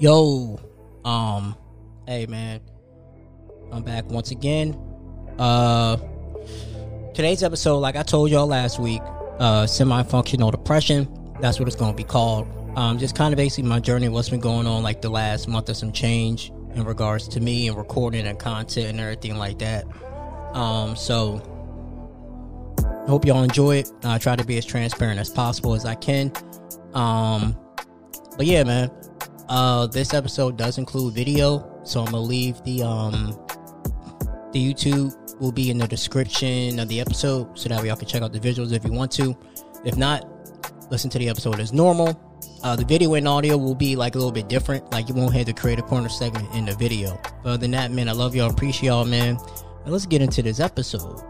Yo, um, hey man, I'm back once again. Uh, today's episode, like I told y'all last week, uh, semi-functional depression. That's what it's gonna be called. Um, just kind of basically my journey, what's been going on like the last month or some change in regards to me and recording and content and everything like that. Um, so hope y'all enjoy it. I try to be as transparent as possible as I can. Um, but yeah, man. Uh, this episode does include video, so I'm gonna leave the um the YouTube will be in the description of the episode, so that y'all can check out the visuals if you want to. If not, listen to the episode as normal. Uh, the video and audio will be like a little bit different. Like you won't have the creative corner segment in the video. But other than that, man, I love y'all, appreciate y'all, man. Let's get into this episode.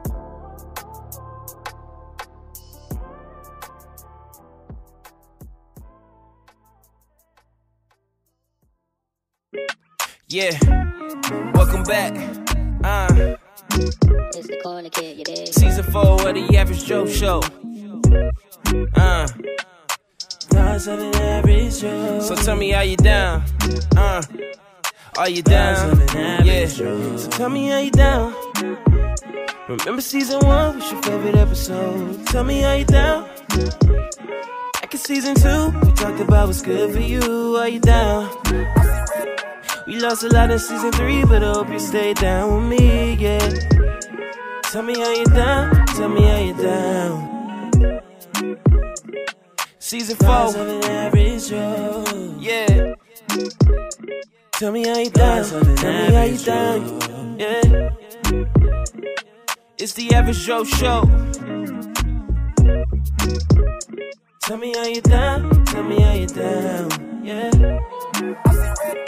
Yeah, welcome back. Uh, It's the corner kid, you dig? season four of the Average Joe Show. Uh, so tell me how you down. Uh, are you down? Yeah. So tell me how you down. Remember season one was your favorite episode. Tell me how you down. Back in season two, we talked about what's good for you. Are you down? We lost a lot in season three, but I hope you stay down with me, yeah. Tell me how you down, tell me how you down. Season four, yeah. Tell me how you down, tell me how you down, yeah. It's the average Joe show. Tell me how you down, tell me how you down, yeah.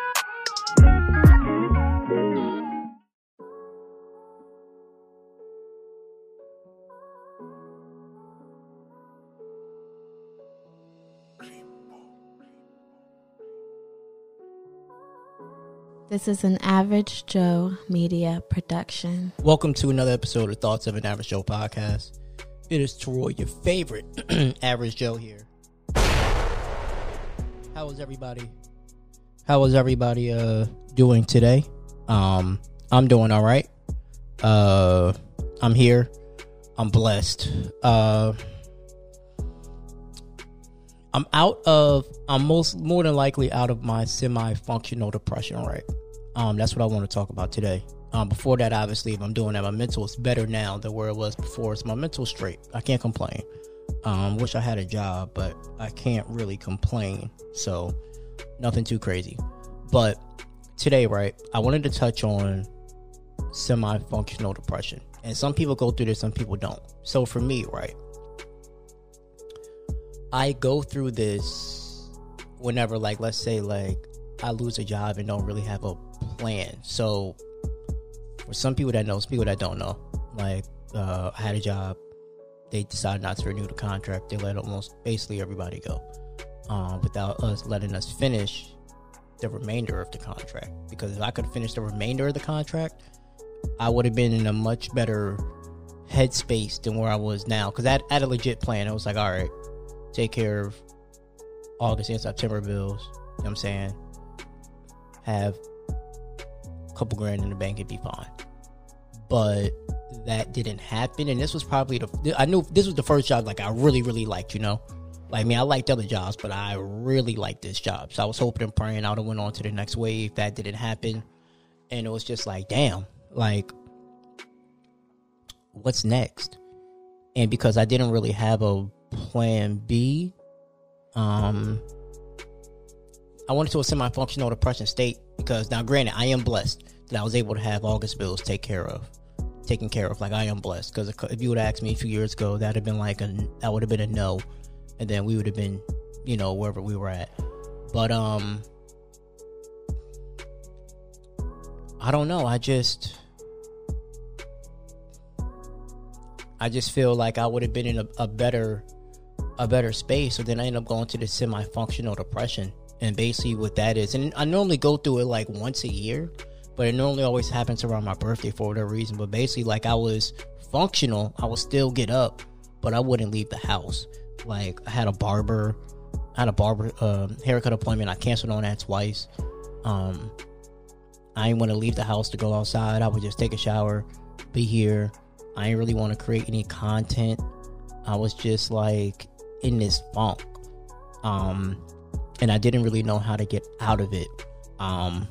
This is an Average Joe Media production. Welcome to another episode of Thoughts of an Average Joe podcast. It is Troy, your favorite Average Joe here. How is everybody? How is everybody uh doing today? Um, I'm doing all right. Uh, I'm here. I'm blessed. Uh, I'm out of. I'm most more than likely out of my semi-functional depression. Right. Um, that's what I want to talk about today. Um, before that, obviously, if I'm doing that, my mental is better now than where it was before. It's my mental straight. I can't complain. Um, wish I had a job, but I can't really complain. So, nothing too crazy. But today, right, I wanted to touch on semi functional depression. And some people go through this, some people don't. So, for me, right, I go through this whenever, like, let's say, like, I lose a job and don't really have a plan. So, for some people that know, some people that don't know, like, uh, I had a job. They decided not to renew the contract. They let almost basically everybody go um, without us letting us finish the remainder of the contract. Because if I could finish the remainder of the contract, I would have been in a much better headspace than where I was now. Because I, had- I had a legit plan. I was like, all right, take care of August and September bills. You know what I'm saying? Have couple grand in the bank it'd be fine. But that didn't happen. And this was probably the, I knew this was the first job like I really, really liked, you know? Like, I mean, I liked other jobs, but I really liked this job. So I was hoping and praying I would have went on to the next wave. That didn't happen. And it was just like, damn, like, what's next? And because I didn't really have a plan B, um, I went into a semi-functional depression state because now, granted, I am blessed that I was able to have August bills take care of, taken care of. Like I am blessed because if you would have asked me a few years ago, that'd have been like a that would have been a no, and then we would have been, you know, wherever we were at. But um, I don't know. I just I just feel like I would have been in a, a better a better space. So then I end up going to the semi functional depression. And basically, what that is, and I normally go through it like once a year, but it normally always happens around my birthday for whatever reason. But basically, like I was functional, I would still get up, but I wouldn't leave the house. Like I had a barber, I had a barber uh, haircut appointment. I canceled on that twice. Um, I didn't want to leave the house to go outside. I would just take a shower, be here. I didn't really want to create any content. I was just like in this funk. Um, and I didn't really know how to get out of it. Um,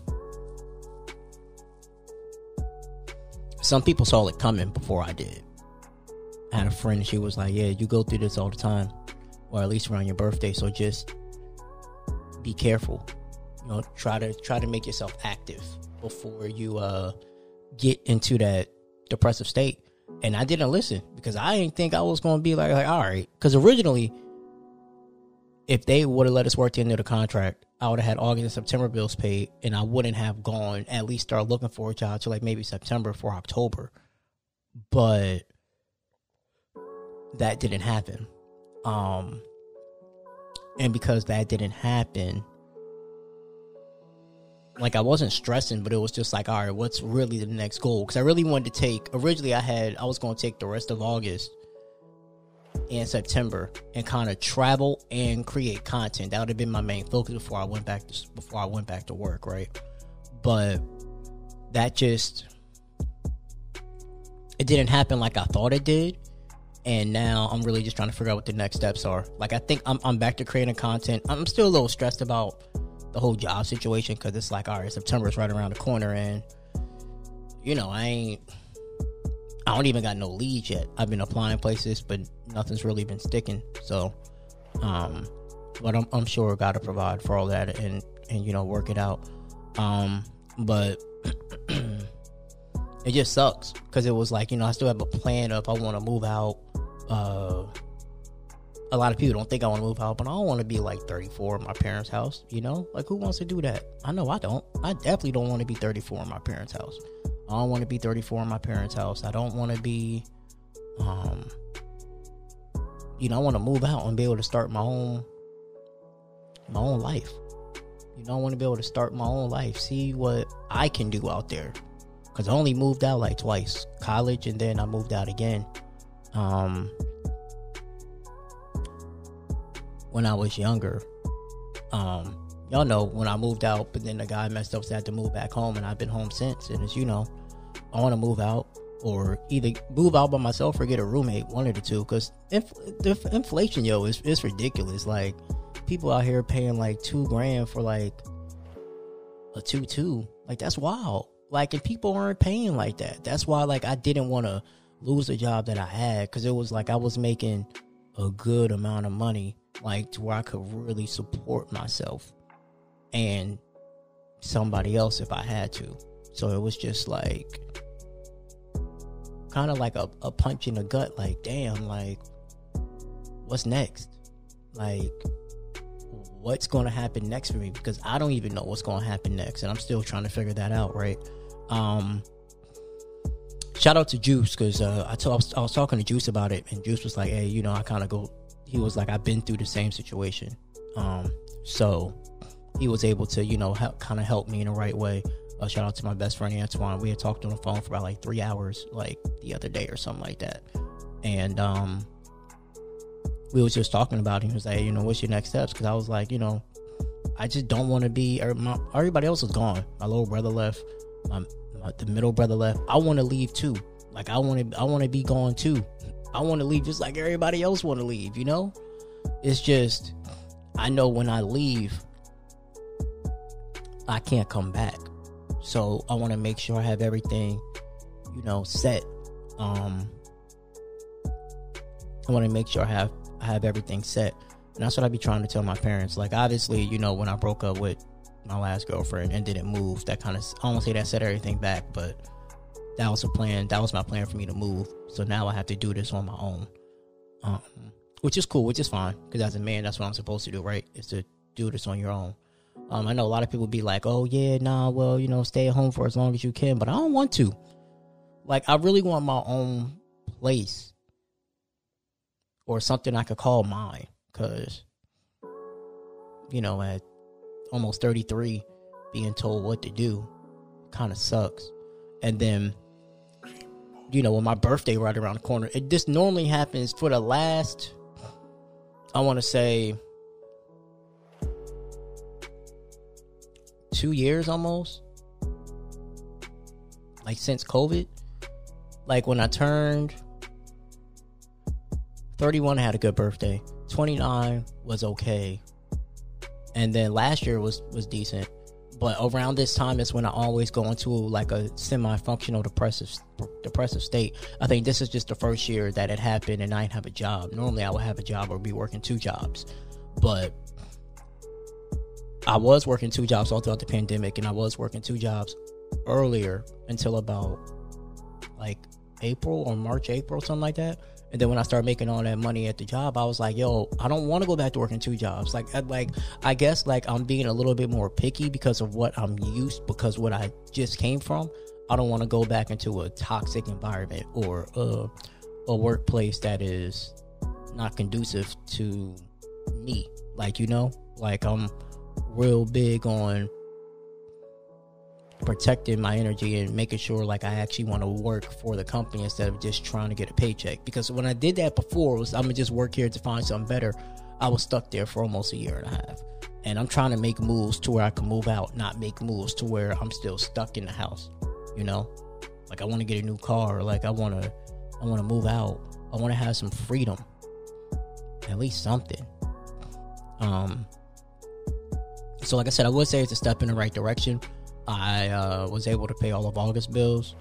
some people saw it coming before I did. I had a friend, she was like, Yeah, you go through this all the time, or at least around your birthday, so just be careful. You know, try to try to make yourself active before you uh get into that depressive state. And I didn't listen because I didn't think I was gonna be like, like all right. Because originally if they would have let us work the end of the contract, I would have had August and September bills paid, and I wouldn't have gone at least start looking for a job to like maybe September for October. But that didn't happen. Um and because that didn't happen, like I wasn't stressing, but it was just like, all right, what's really the next goal? Because I really wanted to take. Originally, I had I was going to take the rest of August and September and kind of travel and create content. That would have been my main focus before I went back to before I went back to work, right? But that just it didn't happen like I thought it did. And now I'm really just trying to figure out what the next steps are. Like I think I'm I'm back to creating content. I'm still a little stressed about the whole job situation because it's like, all right, September's right around the corner, and you know, I ain't, I don't even got no leads yet. I've been applying places, but nothing's really been sticking. So, um, but I'm, I'm sure God to provide for all that and and you know work it out. Um, but it just sucks because it was like you know I still have a plan of I want to move out. Uh, a lot of people don't think I want to move out, but I don't want to be like 34 in my parents' house. You know, like who wants to do that? I know I don't. I definitely don't want to be 34 in my parents' house. I don't want to be 34 in my parents' house. I don't want to be, um, you know, I want to move out and be able to start my own, my own life. You know, I want to be able to start my own life, see what I can do out there. Cause I only moved out like twice, college, and then I moved out again. Um, when I was younger. Um, y'all know when I moved out, but then the guy messed up, so I had to move back home, and I've been home since. And as you know, I want to move out or either move out by myself or get a roommate, one of the two. Because inf- the inflation, yo, is is ridiculous. Like people out here paying like two grand for like a two two. Like that's wild. Like and people aren't paying like that. That's why like I didn't want to lose the job that I had because it was like I was making a good amount of money like to where I could really support myself and somebody else if I had to. So it was just like kind of like a, a punch in the gut, like, damn, like, what's next? Like, what's going to happen next for me? Because I don't even know what's going to happen next, and I'm still trying to figure that out, right? Um, shout out to Juice because uh, I, t- I, was, I was talking to Juice about it, and Juice was like, "Hey, you know, I kind of go he was like, I've been through the same situation. Um, so he was able to, you know, help, kind of help me in the right way. Uh, shout out to my best friend Antoine. We had talked on the phone for about like three hours, like the other day or something like that. And um, we was just talking about. It. He was like, you know, what's your next steps? Because I was like, you know, I just don't want to be. My, everybody else is gone. My little brother left. My, my the middle brother left. I want to leave too. Like I want to. I want to be gone too. I want to leave just like everybody else want to leave, you know? It's just I know when I leave I can't come back. So I want to make sure I have everything, you know, set. Um I want to make sure I have I have everything set. And that's what I'd be trying to tell my parents. Like obviously, you know, when I broke up with my last girlfriend and didn't move, that kind of I don't say that set everything back, but that was a plan. That was my plan for me to move. So now I have to do this on my own, um, which is cool, which is fine because as a man, that's what I'm supposed to do, right? Is to do this on your own. Um, I know a lot of people be like, "Oh yeah, nah, well, you know, stay at home for as long as you can," but I don't want to. Like, I really want my own place or something I could call mine, because you know, at almost 33 being told what to do kind of sucks. And then you know, when my birthday right around the corner, it this normally happens for the last I want to say two years almost. Like since COVID. Like when I turned 31, I had a good birthday. 29 was okay. And then last year was was decent. But around this time is when I always go into like a semi-functional depressive depressive state. I think this is just the first year that it happened and I didn't have a job. Normally I would have a job or be working two jobs. But I was working two jobs all throughout the pandemic, and I was working two jobs earlier until about like April or March, April, something like that. And then when I started making all that money at the job, I was like, "Yo, I don't want to go back to working two jobs." Like, I, like I guess like I'm being a little bit more picky because of what I'm used, because what I just came from. I don't want to go back into a toxic environment or a, a workplace that is not conducive to me. Like you know, like I'm real big on protecting my energy and making sure like I actually want to work for the company instead of just trying to get a paycheck. Because when I did that before, was I'm gonna just work here to find something better. I was stuck there for almost a year and a half, and I'm trying to make moves to where I can move out, not make moves to where I'm still stuck in the house. You know, like I want to get a new car. Like I want to, I want to move out. I want to have some freedom, at least something. Um, so like I said, I would say it's a step in the right direction. I uh, was able to pay all of August bills.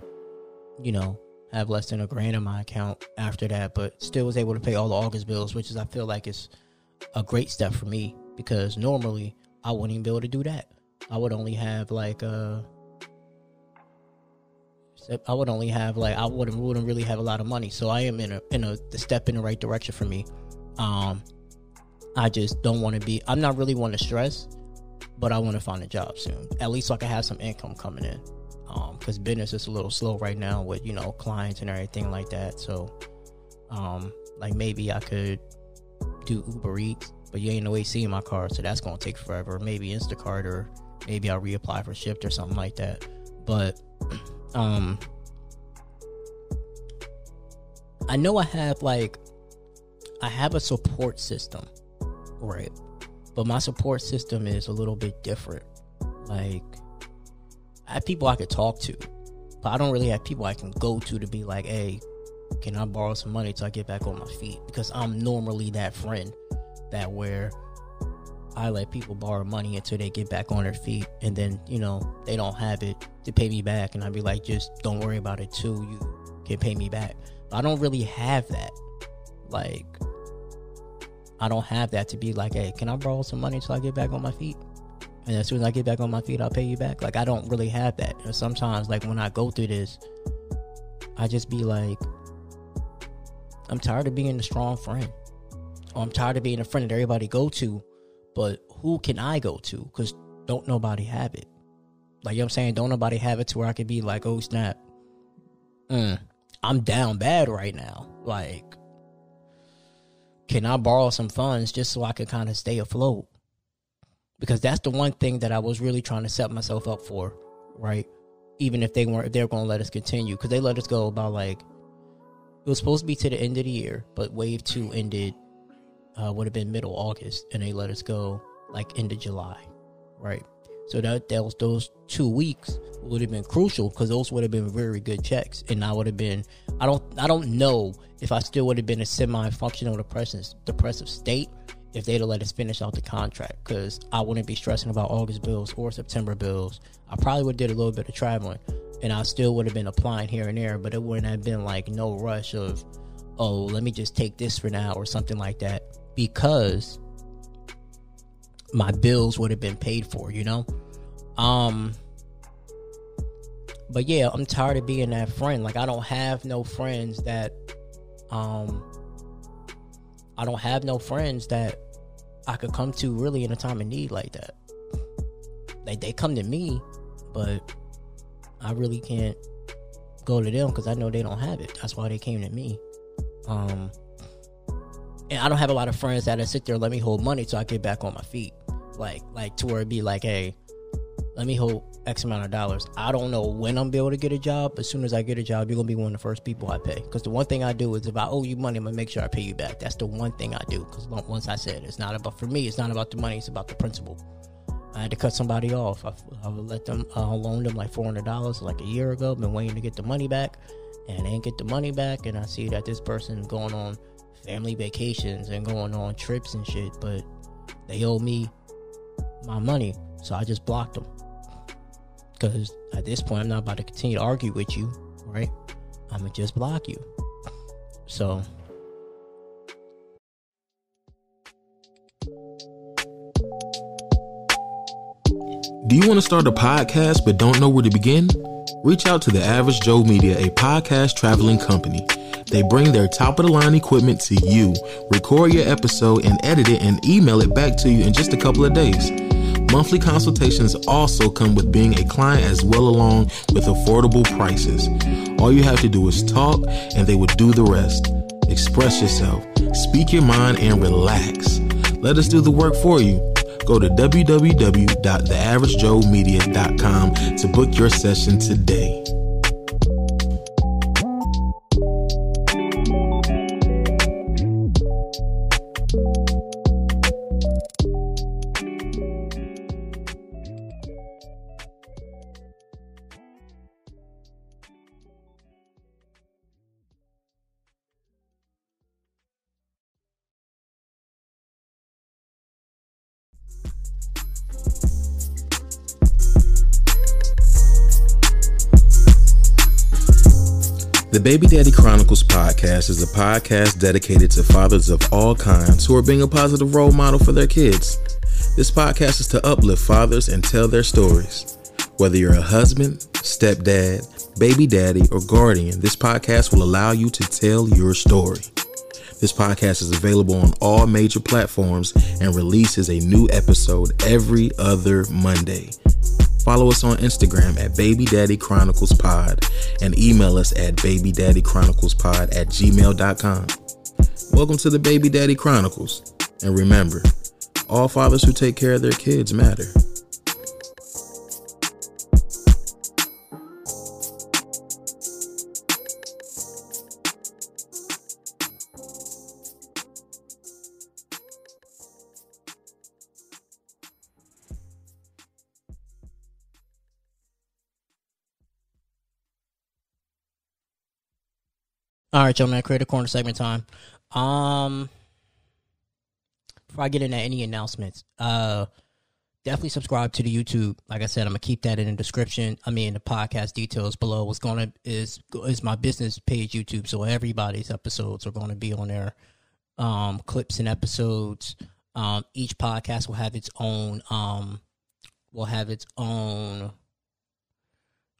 You know, have less than a grand in my account after that, but still was able to pay all the August bills, which is I feel like is a great step for me because normally I wouldn't even be able to do that. I would only have like uh I would only have like I wouldn't wouldn't really have a lot of money. So I am in a in a the step in the right direction for me. Um I just don't want to be I'm not really want to stress but I want to find a job soon. At least so I can have some income coming in. Because um, business is a little slow right now with you know clients and everything like that. So, um, like maybe I could do Uber Eats, but you ain't no AC in my car, so that's gonna take forever. Maybe Instacart or maybe I'll reapply for Shipt or something like that. But, um, I know I have like I have a support system, right? But my support system is a little bit different. Like, I have people I could talk to, but I don't really have people I can go to to be like, hey, can I borrow some money till I get back on my feet? Because I'm normally that friend that where I let people borrow money until they get back on their feet, and then you know they don't have it to pay me back, and I'd be like, just don't worry about it too. You can pay me back. But I don't really have that. Like I don't have that to be like, hey, can I borrow some money till I get back on my feet? And as soon as I get back on my feet, I'll pay you back. Like I don't really have that. And sometimes, like when I go through this, I just be like, I'm tired of being a strong friend. Or I'm tired of being a friend that everybody go to, but who can I go to? Because don't nobody have it. Like you know I'm saying, don't nobody have it to where I can be like, oh snap, mm, I'm down bad right now. Like can I borrow some funds just so I can kind of stay afloat? Because that's the one thing that I was really trying to set myself up for, right? Even if they weren't, if they're going to let us continue, because they let us go about like it was supposed to be to the end of the year, but wave two ended uh, would have been middle August, and they let us go like end of July, right? So that that was those two weeks would have been crucial because those would have been very good checks, and I would have been. I don't. I don't know if I still would have been a semi-functional depressive depressive state if they'd have let us finish out the contract because I wouldn't be stressing about August bills or September bills. I probably would have did a little bit of traveling, and I still would have been applying here and there, but it wouldn't have been like no rush of, oh, let me just take this for now or something like that because my bills would have been paid for, you know? Um but yeah, I'm tired of being that friend. Like I don't have no friends that um I don't have no friends that I could come to really in a time of need like that. They they come to me, but I really can't go to them because I know they don't have it. That's why they came to me. Um and I don't have a lot of friends that sit there let me hold money till I get back on my feet like like to where it'd be like, hey, let me hold X amount of dollars. I don't know when I'm be able to get a job. As soon as I get a job, you're gonna be one of the first people I pay. Because the one thing I do is if I owe you money, I'm gonna make sure I pay you back. That's the one thing I do. Because once I said it's not about for me, it's not about the money. It's about the principle. I had to cut somebody off. I, I let them uh, loan them like four hundred dollars like a year ago. Been waiting to get the money back, and they ain't get the money back. And I see that this person going on family vacations and going on trips and shit, but they owe me my money, so I just blocked them. Because at this point, I'm not about to continue to argue with you, right? I'm gonna just block you. So Do you want to start a podcast but don't know where to begin? Reach out to the Average Joe Media, a podcast traveling company. They bring their top of the line equipment to you, record your episode, and edit it and email it back to you in just a couple of days. Monthly consultations also come with being a client as well along with affordable prices. All you have to do is talk and they will do the rest. Express yourself, speak your mind, and relax. Let us do the work for you. Go to www.theaveragejoemedia.com to book your session today. The Baby Daddy Chronicles podcast is a podcast dedicated to fathers of all kinds who are being a positive role model for their kids. This podcast is to uplift fathers and tell their stories. Whether you're a husband, stepdad, baby daddy, or guardian, this podcast will allow you to tell your story. This podcast is available on all major platforms and releases a new episode every other Monday. Follow us on Instagram at Baby Daddy Chronicles Pod and email us at babydaddychroniclespod at gmail.com. Welcome to the Baby Daddy Chronicles. And remember, all fathers who take care of their kids matter. All right, y'all, man. Creative corner segment time. Um, before I get into any announcements, uh, definitely subscribe to the YouTube. Like I said, I'm gonna keep that in the description. I mean, the podcast details below. What's gonna is is my business page YouTube, so everybody's episodes are gonna be on there. Um, clips and episodes. Um, each podcast will have its own. Um, will have its own.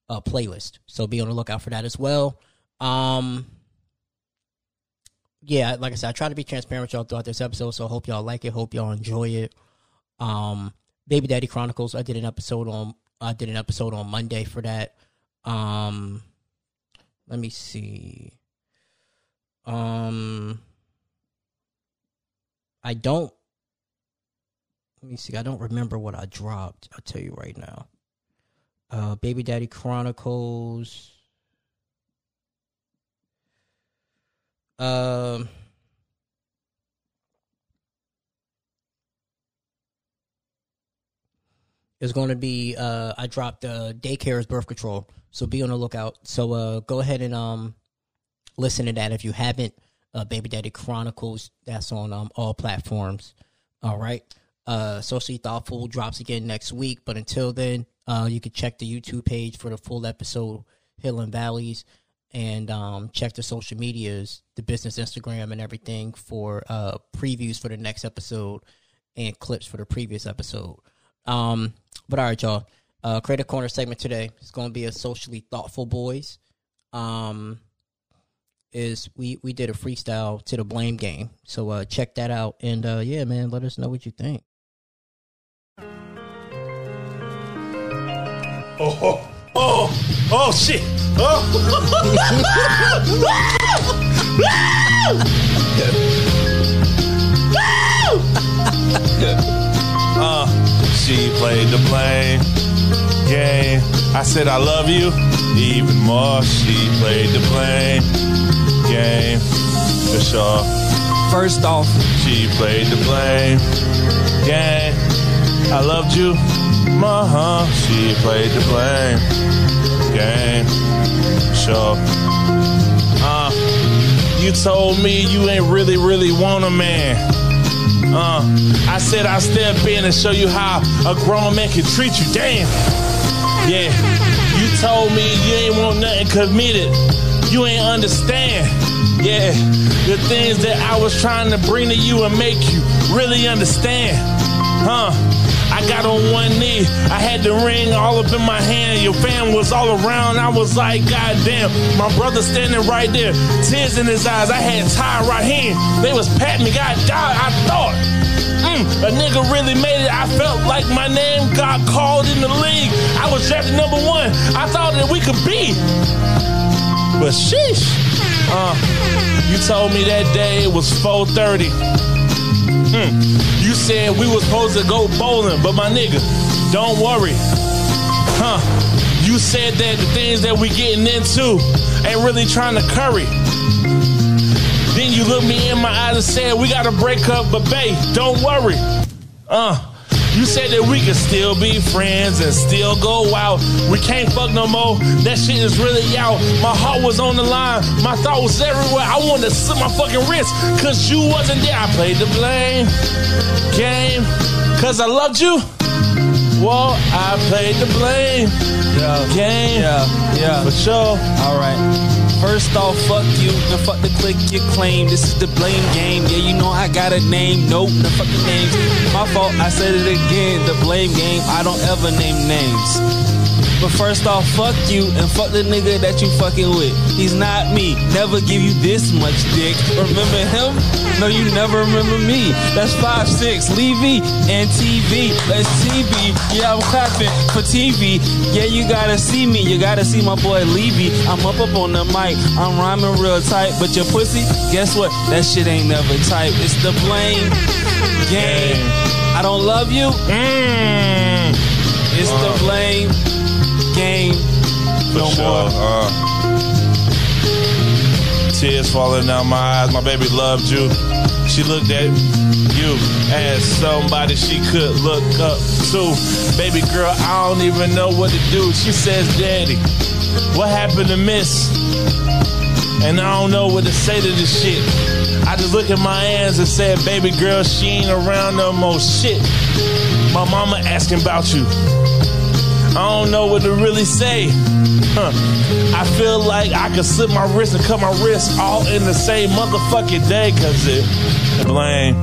Uh, playlist. So be on the lookout for that as well. Um yeah, like I said, I try to be transparent with y'all throughout this episode, so I hope y'all like it. Hope y'all enjoy it. Um, Baby Daddy Chronicles. I did an episode on. I did an episode on Monday for that. Um, let me see. Um, I don't. Let me see. I don't remember what I dropped. I'll tell you right now. Uh, Baby Daddy Chronicles. Um, going to be uh I dropped uh daycare's birth control. So be on the lookout. So uh go ahead and um listen to that if you haven't. Uh Baby Daddy Chronicles, that's on um all platforms. All right. Uh Socially Thoughtful drops again next week, but until then, uh you can check the YouTube page for the full episode, Hill and Valleys and um, check the social medias, the business Instagram and everything for uh, previews for the next episode and clips for the previous episode. Um, but all right, y'all. Uh, Creative Corner segment today It's going to be a socially thoughtful boys. Um, is we we did a freestyle to the blame game, so uh, check that out and uh, yeah, man, let us know what you think. Oh, oh, oh, shit. Oh. uh, played the blame game. I said I love you even more. She played the blame game for sure. First off, She played the blame game. I loved you more. huh? She played the blame game. Sure. Uh, you told me you ain't really, really want a man. Uh, I said I step in and show you how a grown man can treat you. Damn. Yeah. You told me you ain't want nothing committed. You ain't understand. Yeah. The things that I was trying to bring to you and make you really understand. Huh? I got on one knee. I had the ring all up in my hand. Your fam was all around. I was like, God damn. My brother standing right there, tears in his eyes. I had Ty right here. They was patting me. God damn, I thought. Mm, a nigga really made it. I felt like my name got called in the league. I was drafted number one. I thought that we could be. But sheesh. Uh, you told me that day it was 430. Hmm. You said we was supposed to go bowling, but my nigga, don't worry. Huh. You said that the things that we getting into ain't really trying to curry. Then you looked me in my eyes and said, we gotta break up, but babe, don't worry. Uh, you said that we could still be friends and still go out. We can't fuck no more. That shit is really out. My heart was on the line. My thought was everywhere. I wanted to slit my fucking wrist because you wasn't there. I played the blame game because I loved you. Well, I played the blame game yeah, yeah. for sure. Alright. First off, fuck you, and fuck the click you claim. This is the blame game. Yeah, you know I got a name. Nope, no fucking names. My fault, I said it again. The blame game. I don't ever name names. But first off, fuck you and fuck the nigga that you fucking with. He's not me. Never give you this much dick. Remember him? No, you never remember me. That's five six. Levy and TV. Let's TV. Yeah, I'm clapping for TV. Yeah, you gotta see me. You gotta see my boy Levy. I'm up up on the mic. I'm rhyming real tight. But your pussy, guess what? That shit ain't never tight. It's the blame game. I don't love you. Mm. It's the blame game. For No sure. more. Uh, tears falling down my eyes. My baby loved you. She looked at you as somebody she could look up to. Baby girl, I don't even know what to do. She says, Daddy, what happened to Miss? And I don't know what to say to this shit. I just look at my hands and said, Baby girl, she ain't around no more shit. My mama asking about you. I don't know what to really say. Huh. I feel like I could slip my wrist and cut my wrist all in the same motherfucking day because it blame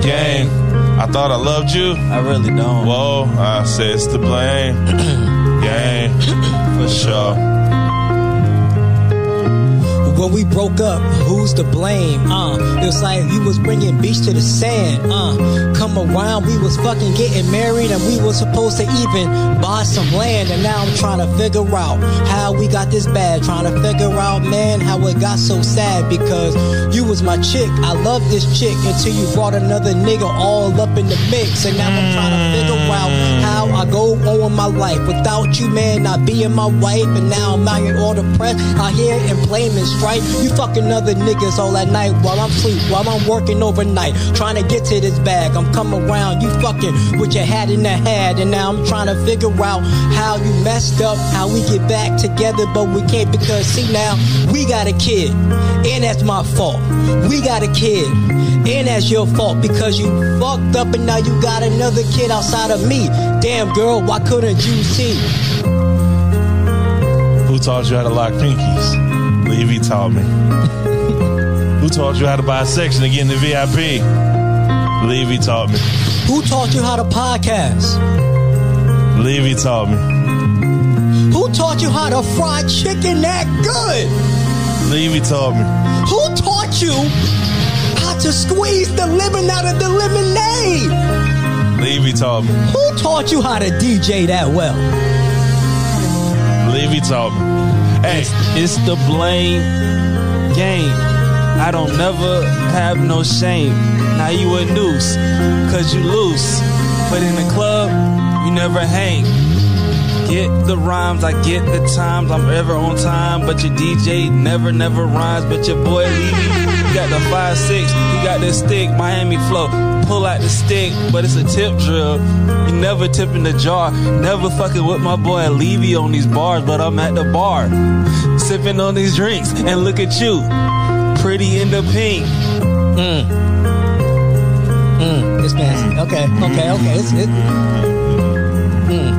game. I thought I loved you. I really don't. Whoa, I said it's the blame game for sure. When we broke up, who's to blame? Uh, it was like you was bringing beach to the sand. Uh, come around, we was fucking getting married, and we was supposed to even buy some land. And now I'm trying to figure out how we got this bad. Trying to figure out, man, how it got so sad because you was my chick. I love this chick until you brought another nigga all up in the mix, and now I'm trying to figure out how I go on with my life without you, man, not being my wife. And now I'm out here all depressed, out here employment strife. You fucking other niggas all at night while I'm sleep, while I'm working overnight, trying to get to this bag. I'm coming around, you fucking with your hat in the hat, and now I'm trying to figure out how you messed up, how we get back together, but we can't because see now we got a kid, and that's my fault. We got a kid, and that's your fault because you fucked up and now you got another kid outside of me. Damn girl, why couldn't you see? Who taught you how to lock pinkies? Levy taught me. Who taught you how to buy a section to get in the VIP? Levy taught me. Who taught you how to podcast? Levy taught me. Who taught you how to fry chicken that good? Levy taught me. Who taught you how to squeeze the lemon out of the lemonade? Levy taught me. Who taught you how to DJ that well? Levy taught me. Hey, It's the blame game. I don't never have no shame. Now you a noose, cause you loose. But in the club, you never hang. Get the rhymes, I get the times, I'm ever on time. But your DJ never, never rhymes. But your boy Levy, he got the 5 6, he got the stick, Miami flow. Pull out the stick, but it's a tip drill. You never tip in the jar, never fucking with my boy Levy on these bars. But I'm at the bar, sipping on these drinks, and look at you, pretty in the pink. Mm. Mm. This man. Okay. Okay. Okay. It's it. Mm.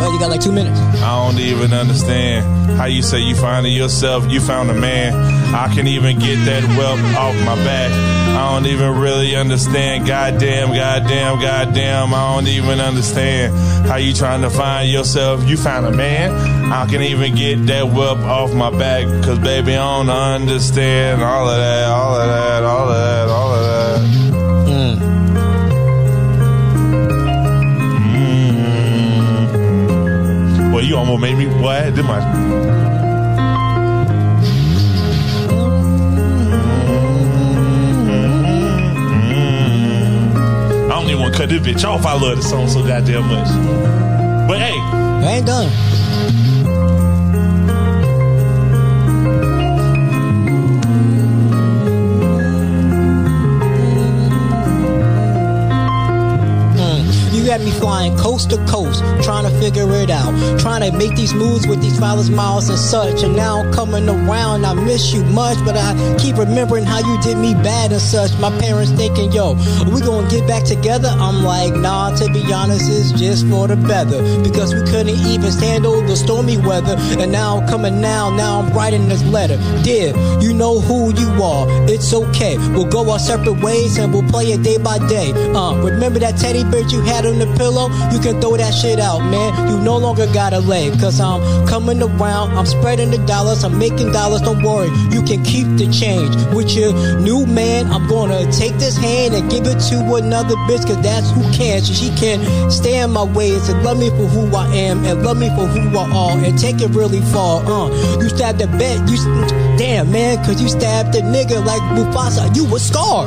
Well, you got like two minutes. I don't even understand how you say you finding yourself, you found a man. I can even get that wealth off my back. I don't even really understand. Goddamn, goddamn, goddamn. I don't even understand how you trying to find yourself. You found a man. I can even get that whip off my back. Cause baby, I don't understand all of that, all of that, all of that, all of that. Mm. Mm. Well, you almost made me. What? Did my cut this bitch off. I love the song so goddamn much. But hey, I ain't done. Got me flying coast to coast, trying to figure it out. Trying to make these moves with these father's miles and such. And now I'm coming around, I miss you much, but I keep remembering how you did me bad and such. My parents thinking, yo, we gonna get back together? I'm like, nah, to be honest, it's just for the better. Because we couldn't even handle the stormy weather. And now I'm coming now, now I'm writing this letter. Dear, you know who you are. It's okay. We'll go our separate ways and we'll play it day by day. Uh, remember that teddy bear you had on the pillow? You can throw that shit out, man. You no longer got a leg. Cause I'm coming around, I'm spreading the dollars, I'm making dollars. Don't worry, you can keep the change. With your new man, I'm gonna take this hand and give it to another bitch. Cause that's who can. So she can stay in my ways and love me for who I am and love me for who I are and take it really far. Uh, you stabbed the bet, you damn man, cause you stabbed the nigga like Mufasa. You a scar.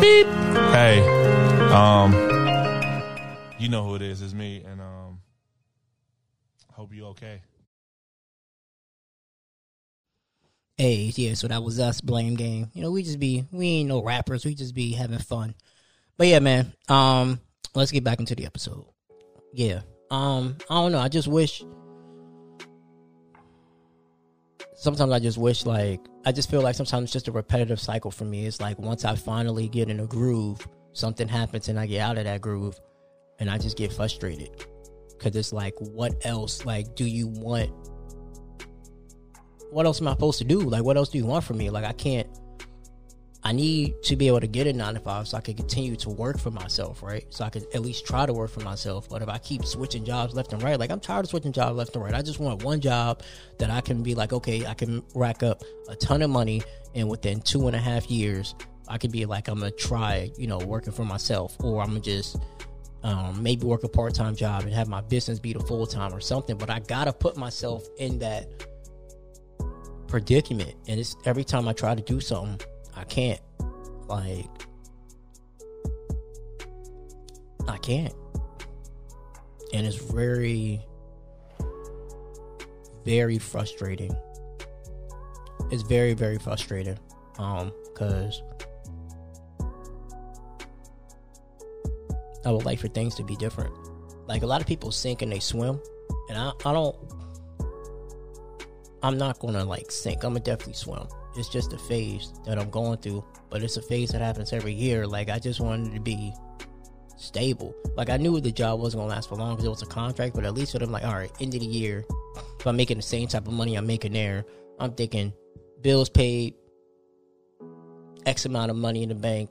beep. Hey, um, you know who it is. It's me, and um, hope you okay. Hey, yeah, so that was us, blame game. You know, we just be we ain't no rappers, we just be having fun. But yeah, man, um, let's get back into the episode. Yeah. Um, I don't know, I just wish sometimes I just wish like I just feel like sometimes it's just a repetitive cycle for me. It's like once I finally get in a groove, something happens and I get out of that groove and I just get frustrated. Cause it's like what else like do you want what else am I supposed to do? Like, what else do you want from me? Like, I can't. I need to be able to get a nine to five so I can continue to work for myself, right? So I can at least try to work for myself. But if I keep switching jobs left and right, like I'm tired of switching jobs left and right. I just want one job that I can be like, okay, I can rack up a ton of money, and within two and a half years, I could be like, I'm gonna try, you know, working for myself, or I'm gonna just um, maybe work a part time job and have my business be the full time or something. But I gotta put myself in that predicament and it's every time I try to do something, I can't. Like I can't. And it's very very frustrating. It's very, very frustrating. Um, cause I would like for things to be different. Like a lot of people sink and they swim. And I, I don't I'm not gonna like sink. I'm gonna definitely swim. It's just a phase that I'm going through, but it's a phase that happens every year. Like I just wanted to be stable. Like I knew the job wasn't gonna last for long because it was a contract, but at least I'm like, all right, end of the year, if I'm making the same type of money I'm making there, I'm thinking bills paid, X amount of money in the bank,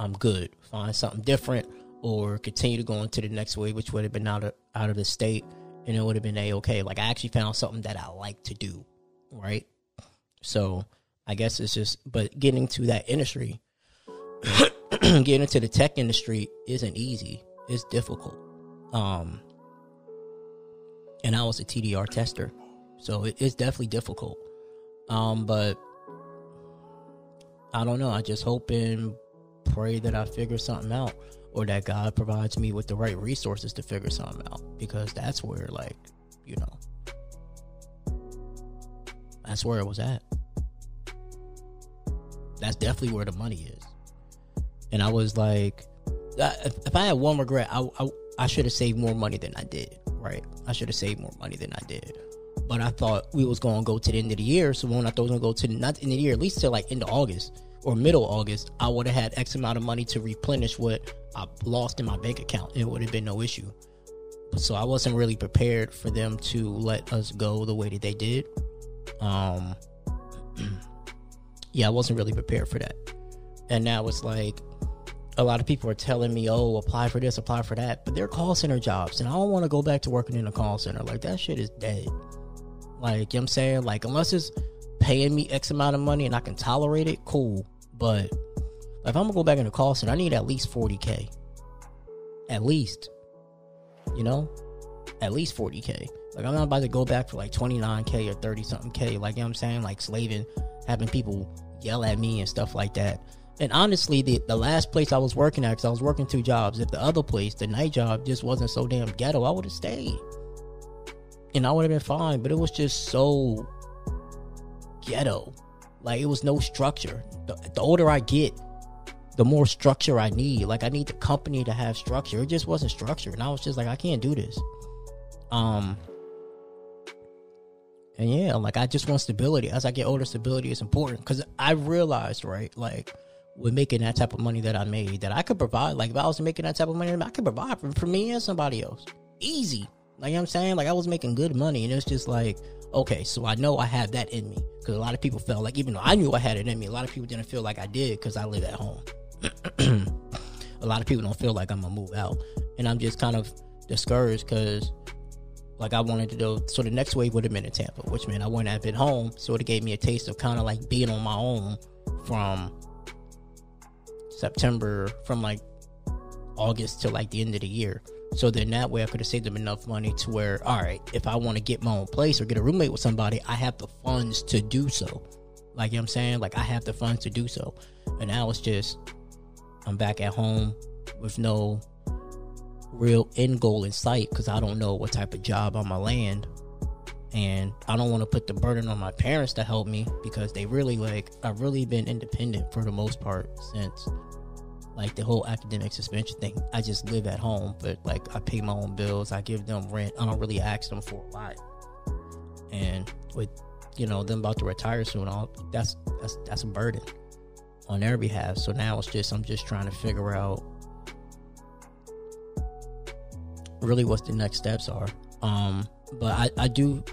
I'm good. Find something different or continue to go into the next way, which would have been out of out of the state and it would have been a okay. Like I actually found something that I like to do, right? So I guess it's just, but getting to that industry, getting into the tech industry isn't easy. It's difficult. Um, and I was a TDR tester, so it, it's definitely difficult. Um, but I don't know. I just hope and pray that I figure something out. Or that God provides me with the right resources to figure something out because that's where like, you know, that's where it was at. That's definitely where the money is. And I was like, if I had one regret, I, I, I should have saved more money than I did, right? I should have saved more money than I did. But I thought we was to go to the end of the year. So when I thought we was to go to the, not the end of the year, at least till like end of August or middle August, I would have had X amount of money to replenish what I lost in my bank account. It would have been no issue. So I wasn't really prepared for them to let us go the way that they did. Um, yeah, I wasn't really prepared for that. And now it's like a lot of people are telling me, "Oh, apply for this, apply for that," but they're call center jobs, and I don't want to go back to working in a call center. Like that shit is dead. Like you know what I'm saying, like unless it's paying me X amount of money and I can tolerate it, cool. But if I'm gonna go back into call center, I need at least 40k. At least, you know, at least 40k. Like I'm not about to go back for like 29k or 30 something k. Like you know what I'm saying, like slaving, having people yell at me and stuff like that. And honestly, the the last place I was working at, because I was working two jobs. If the other place, the night job, just wasn't so damn ghetto, I would have stayed, and I would have been fine. But it was just so ghetto. Like it was no structure. The, the older I get, the more structure I need. Like I need the company to have structure. It just wasn't structure, and I was just like, I can't do this. Um, and yeah, like I just want stability. As I get older, stability is important because I realized, right, like with making that type of money that I made, that I could provide. Like if I was making that type of money, I could provide for, for me and somebody else, easy. Like you know what I'm saying, like I was making good money, and it's just like, okay, so I know I have that in me because a lot of people felt like, even though I knew I had it in me, a lot of people didn't feel like I did because I live at home. a lot of people don't feel like I'm gonna move out, and I'm just kind of discouraged because like I wanted to do. So the next wave would have been in Tampa, which meant I wouldn't have been home. So it gave me a taste of kind of like being on my own from September, from like August to like the end of the year. So then that way I could have saved them enough money to where, all right, if I want to get my own place or get a roommate with somebody, I have the funds to do so. Like you know what I'm saying? Like I have the funds to do so. And now it's just I'm back at home with no real end goal in sight because I don't know what type of job I'm gonna land. And I don't want to put the burden on my parents to help me because they really like I've really been independent for the most part since like the whole academic suspension thing. I just live at home, but like I pay my own bills, I give them rent. I don't really ask them for a lot. And with you know them about to retire soon, all that's that's that's a burden on their behalf. So now it's just I'm just trying to figure out really what the next steps are. Um, but I, I do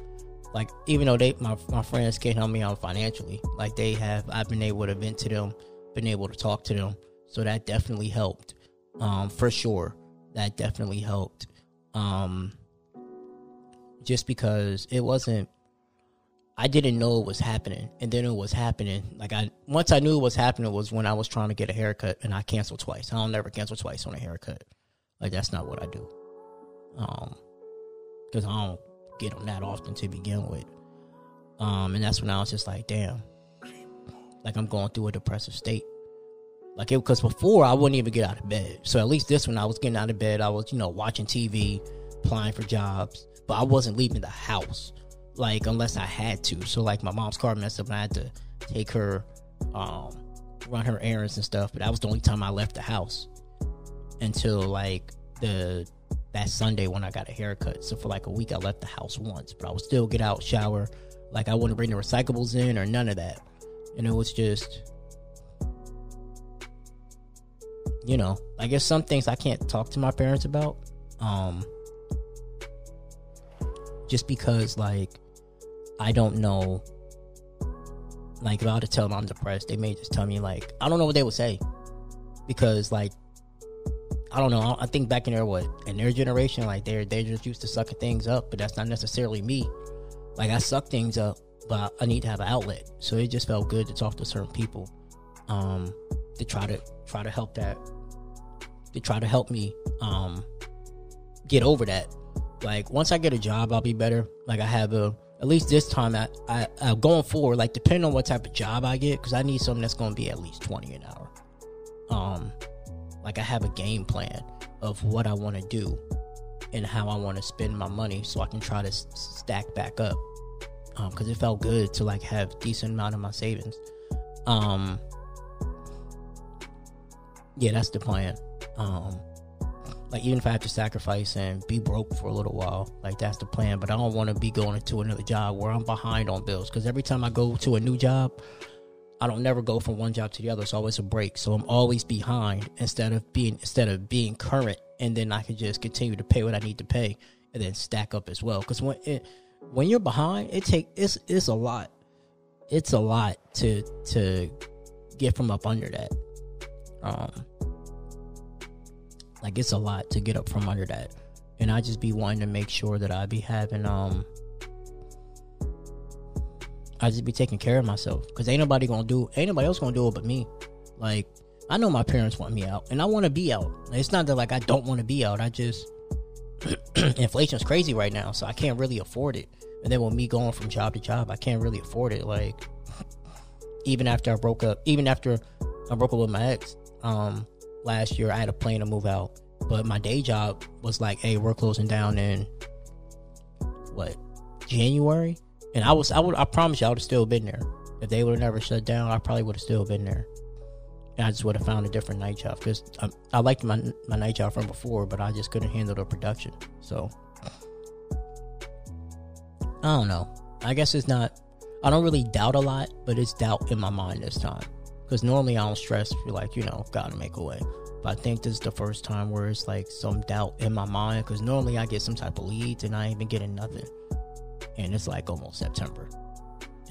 like even though they my my friends can't help me out financially, like they have, I've been able to vent to them, been able to talk to them, so that definitely helped. Um, for sure, that definitely helped. Um, just because it wasn't. I didn't know it was happening, and then it was happening. Like I, once I knew it was happening, was when I was trying to get a haircut, and I canceled twice. I don't never cancel twice on a haircut. Like that's not what I do um because i don't get them that often to begin with um and that's when i was just like damn like i'm going through a depressive state like it because before i wouldn't even get out of bed so at least this one i was getting out of bed i was you know watching tv applying for jobs but i wasn't leaving the house like unless i had to so like my mom's car messed up and i had to take her um run her errands and stuff but that was the only time i left the house until like the that Sunday when I got a haircut. So for like a week, I left the house once, but I would still get out, shower. Like I wouldn't bring the recyclables in or none of that. And it was just, you know, I guess some things I can't talk to my parents about. Um, just because like I don't know. Like if I were to tell them I'm depressed, they may just tell me like I don't know what they would say because like I don't know. I think back in their what in their generation, like they're they're just used to sucking things up, but that's not necessarily me. Like I suck things up, but I need to have an outlet. So it just felt good to talk to certain people, um, to try to try to help that, to try to help me, um, get over that. Like once I get a job, I'll be better. Like I have a at least this time I I, I going forward. Like depending on what type of job I get, because I need something that's going to be at least twenty an hour. Um, like I have a game plan of what I want to do and how I want to spend my money so I can try to s- stack back up. Um, cuz it felt good to like have decent amount of my savings. Um yeah, that's the plan. Um like even if I have to sacrifice and be broke for a little while, like that's the plan. But I don't want to be going into another job where I'm behind on bills. Because every time I go to a new job, I don't never go from one job to the other. It's always a break. So I'm always behind instead of being instead of being current, and then I can just continue to pay what I need to pay, and then stack up as well. Because when it when you're behind, it take it's it's a lot. It's a lot to to get from up under that. Um, like it's a lot to get up from under that, and I just be wanting to make sure that I be having um. I just be taking care of myself because ain't nobody gonna do ain't nobody else gonna do it but me. Like I know my parents want me out, and I want to be out. It's not that like I don't want to be out. I just inflation's crazy right now, so I can't really afford it. And then with me going from job to job, I can't really afford it. Like even after I broke up, even after I broke up with my ex, um, last year I had a plan to move out, but my day job was like, "Hey, we're closing down in what January," and I was I would I promise you I would have still been there if they would have never shut down. I probably would have still been there. And I just would have found a different night job because I, I liked my my night job from before, but I just couldn't handle the production. So I don't know. I guess it's not. I don't really doubt a lot, but it's doubt in my mind this time. Because normally I don't stress. Feel like you know, gotta make a way. But I think this is the first time where it's like some doubt in my mind. Because normally I get some type of leads and I ain't been getting nothing. And it's like almost September,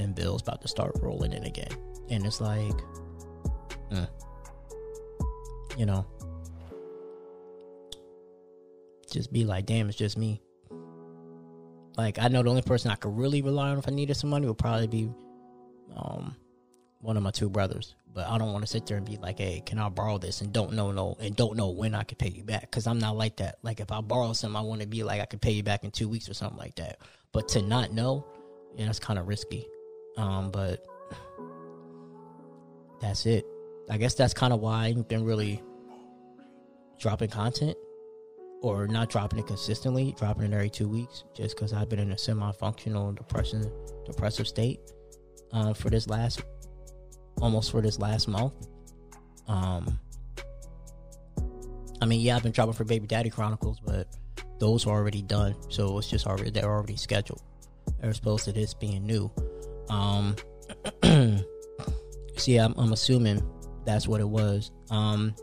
and bills about to start rolling in again. And it's like, mm, you know, just be like, damn, it's just me. Like I know the only person I could really rely on if I needed some money would probably be um one of my two brothers. But I don't want to sit there and be like, hey, can I borrow this and don't know no and don't know when I could pay you back because I'm not like that. Like if I borrow something, I want to be like I could pay you back in two weeks or something like that. But to not know, yeah, that's kind of risky. Um, but that's it. I guess that's kind of why I ain't been really dropping content or not dropping it consistently, dropping it every two weeks, just because I've been in a semi-functional depression, depressive state uh, for this last, almost for this last month. Um, I mean, yeah, I've been dropping for Baby Daddy Chronicles, but those are already done, so it's just already they're already scheduled as opposed to this being new. Um, yeah, I'm, I'm assuming that's what it was. Um,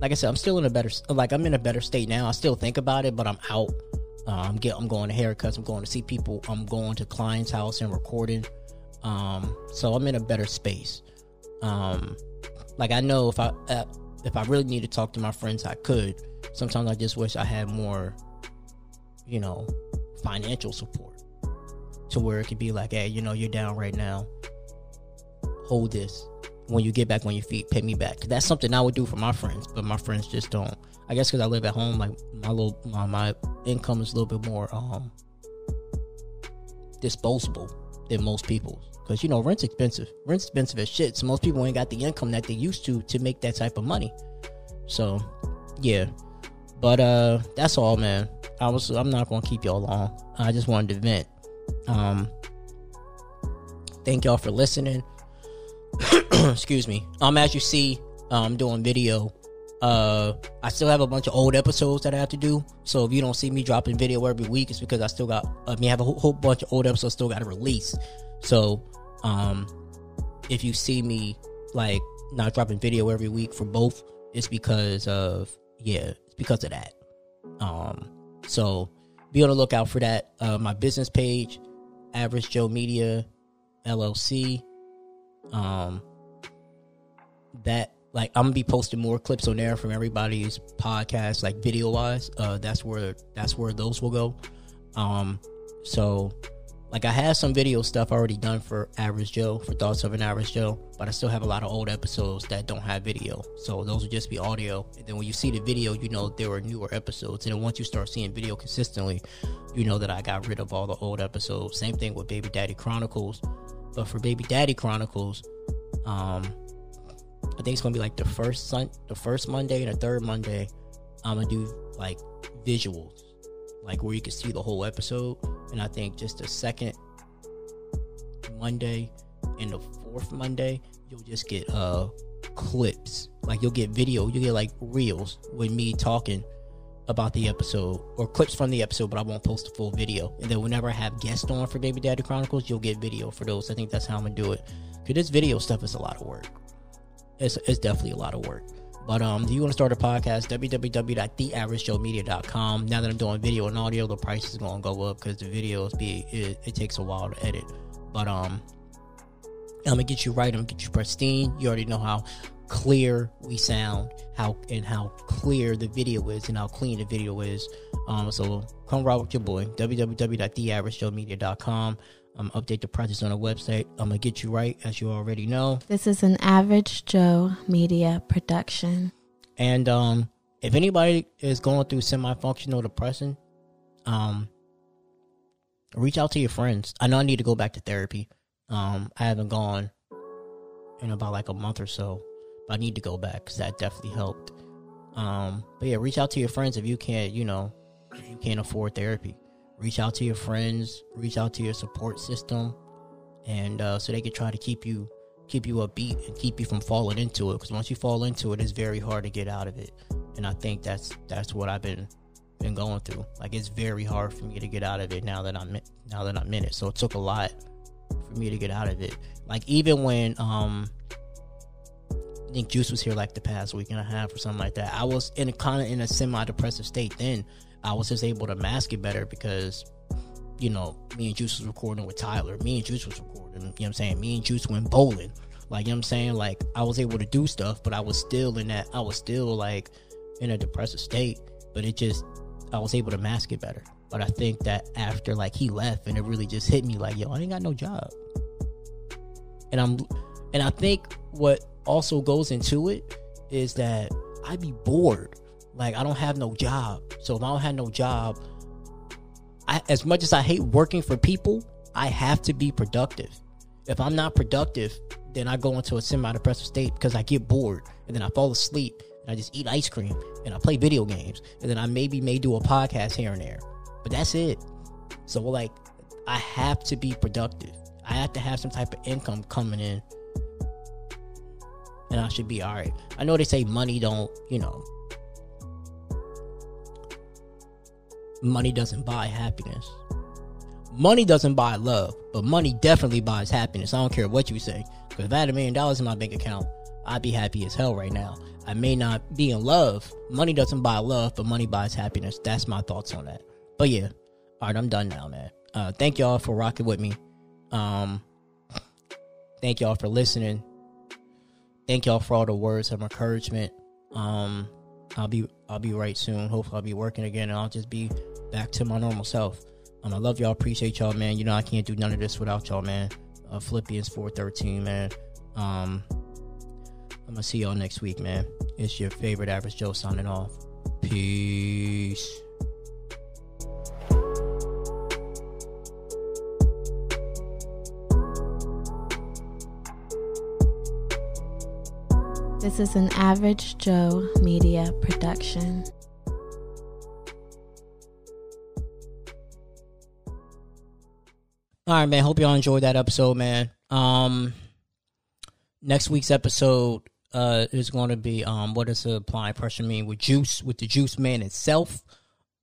like I said, I'm still in a better like I'm in a better state now. I still think about it, but I'm out. Uh, I'm get I'm going to haircuts. I'm going to see people. I'm going to clients' house and recording. Um, so I'm in a better space. Um, like I know if I uh, if I really need to talk to my friends, I could. Sometimes I just wish I had more, you know, financial support to where it could be like, hey, you know, you're down right now. Hold this. When you get back on your feet, pay me back. That's something I would do for my friends, but my friends just don't. I guess because I live at home, like my little my, my income is a little bit more um disposable than most people's. Because you know rent's expensive. Rent's expensive as shit. So most people ain't got the income that they used to to make that type of money. So, yeah. But uh, that's all, man. I was I'm not gonna keep y'all long. I just wanted to vent. Um, thank y'all for listening. Excuse me. Um, as you see, I'm doing video. Uh, I still have a bunch of old episodes that I have to do. So if you don't see me dropping video every week, it's because I still got. I mean, I have a whole, whole bunch of old episodes still got to release. So, um, if you see me like not dropping video every week for both, it's because of yeah, it's because of that. Um, so be on the lookout for that. Uh, my business page, Average Joe Media LLC. Um, that like I'm gonna be posting more clips on there from everybody's podcast, like video wise. Uh, that's where that's where those will go. Um, so like I have some video stuff already done for Average Joe, for Thoughts of an Average Joe, but I still have a lot of old episodes that don't have video. So those will just be audio. And then when you see the video, you know there were newer episodes. And then once you start seeing video consistently, you know that I got rid of all the old episodes. Same thing with Baby Daddy Chronicles. But for Baby Daddy Chronicles, um, I think it's gonna be like the first sun, the first Monday and the third Monday. I'm gonna do like visuals, like where you can see the whole episode. And I think just the second Monday and the fourth Monday, you'll just get uh clips. Like you'll get video, you get like reels with me talking about the episode or clips from the episode, but I won't post a full video. And then whenever I have guests on for Baby Daddy Chronicles, you'll get video for those. I think that's how I'm gonna do it. Cause this video stuff is a lot of work. It's it's definitely a lot of work. But um, do you want to start a podcast? www.theaveragejoemedia.com. Now that I'm doing video and audio, the price is gonna go up because the videos be it, it takes a while to edit. But um, I'm gonna get you right. I'm gonna get you pristine. You already know how clear we sound, how and how clear the video is, and how clean the video is. Um, so come ride with your boy. Um, update the prices on the website. I'm gonna get you right, as you already know. This is an Average Joe Media production. And um, if anybody is going through semi-functional depression, um, reach out to your friends. I know I need to go back to therapy. Um, I haven't gone in about like a month or so, but I need to go back because that definitely helped. Um, but yeah, reach out to your friends if you can't, you know, if you can't afford therapy. Reach out to your friends, reach out to your support system, and uh, so they can try to keep you keep you upbeat and keep you from falling into it. Because once you fall into it, it's very hard to get out of it. And I think that's that's what I've been been going through. Like it's very hard for me to get out of it now that I'm now that I'm in it. So it took a lot for me to get out of it. Like even when um I think Juice was here like the past week and a half or something like that. I was in a kind of in a semi depressive state then. I was just able to mask it better because you know, me and Juice was recording with Tyler. Me and Juice was recording, you know what I'm saying? Me and Juice went bowling. Like, you know what I'm saying? Like I was able to do stuff, but I was still in that I was still like in a depressive state, but it just I was able to mask it better. But I think that after like he left and it really just hit me like, yo, I ain't got no job. And I'm and I think what also goes into it is that I be bored. Like I don't have no job. So if I don't have no job, I, as much as I hate working for people, I have to be productive. If I'm not productive, then I go into a semi-depressive state because I get bored and then I fall asleep and I just eat ice cream and I play video games and then I maybe may do a podcast here and there, but that's it. So like, I have to be productive. I have to have some type of income coming in, and I should be all right. I know they say money don't, you know, money doesn't buy happiness. Money doesn't buy love, but money definitely buys happiness. I don't care what you say. Because if I had a million dollars in my bank account, I'd be happy as hell right now. I may not be in love. Money doesn't buy love, but money buys happiness. That's my thoughts on that. But yeah, all right, I'm done now, man. Uh, thank y'all for rocking with me. Um, thank y'all for listening. Thank y'all for all the words of encouragement. Um, I'll be I'll be right soon. Hopefully, I'll be working again, and I'll just be back to my normal self. Um, I love y'all. Appreciate y'all, man. You know I can't do none of this without y'all, man. Uh, Philippians four thirteen, man. Um, I'm gonna see y'all next week, man. It's your favorite average Joe signing off. Peace. This is an Average Joe Media production. All right, man. Hope y'all enjoyed that episode, man. Um, next week's episode uh is going to be um what does applying pressure mean with Juice with the Juice Man itself.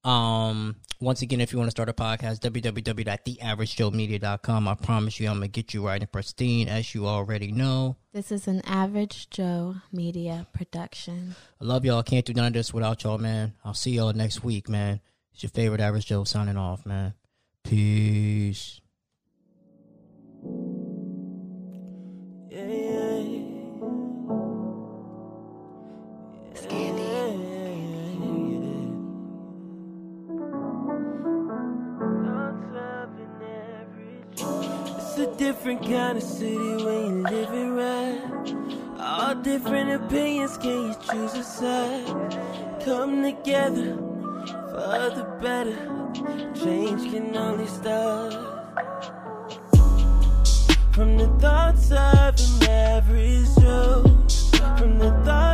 Um, once again, if you want to start a podcast, www.theaveragejoemedia.com. I promise you, I'm gonna get you right and pristine, as you already know. This is an Average Joe Media production. I love y'all. Can't do none of this without y'all, man. I'll see y'all next week, man. It's your favorite Average Joe signing off, man. Peace. Different kind of city when you live it right. All different opinions, can you choose a side? Come together for the better. Change can only start from the thoughts of an Average Joe From the thoughts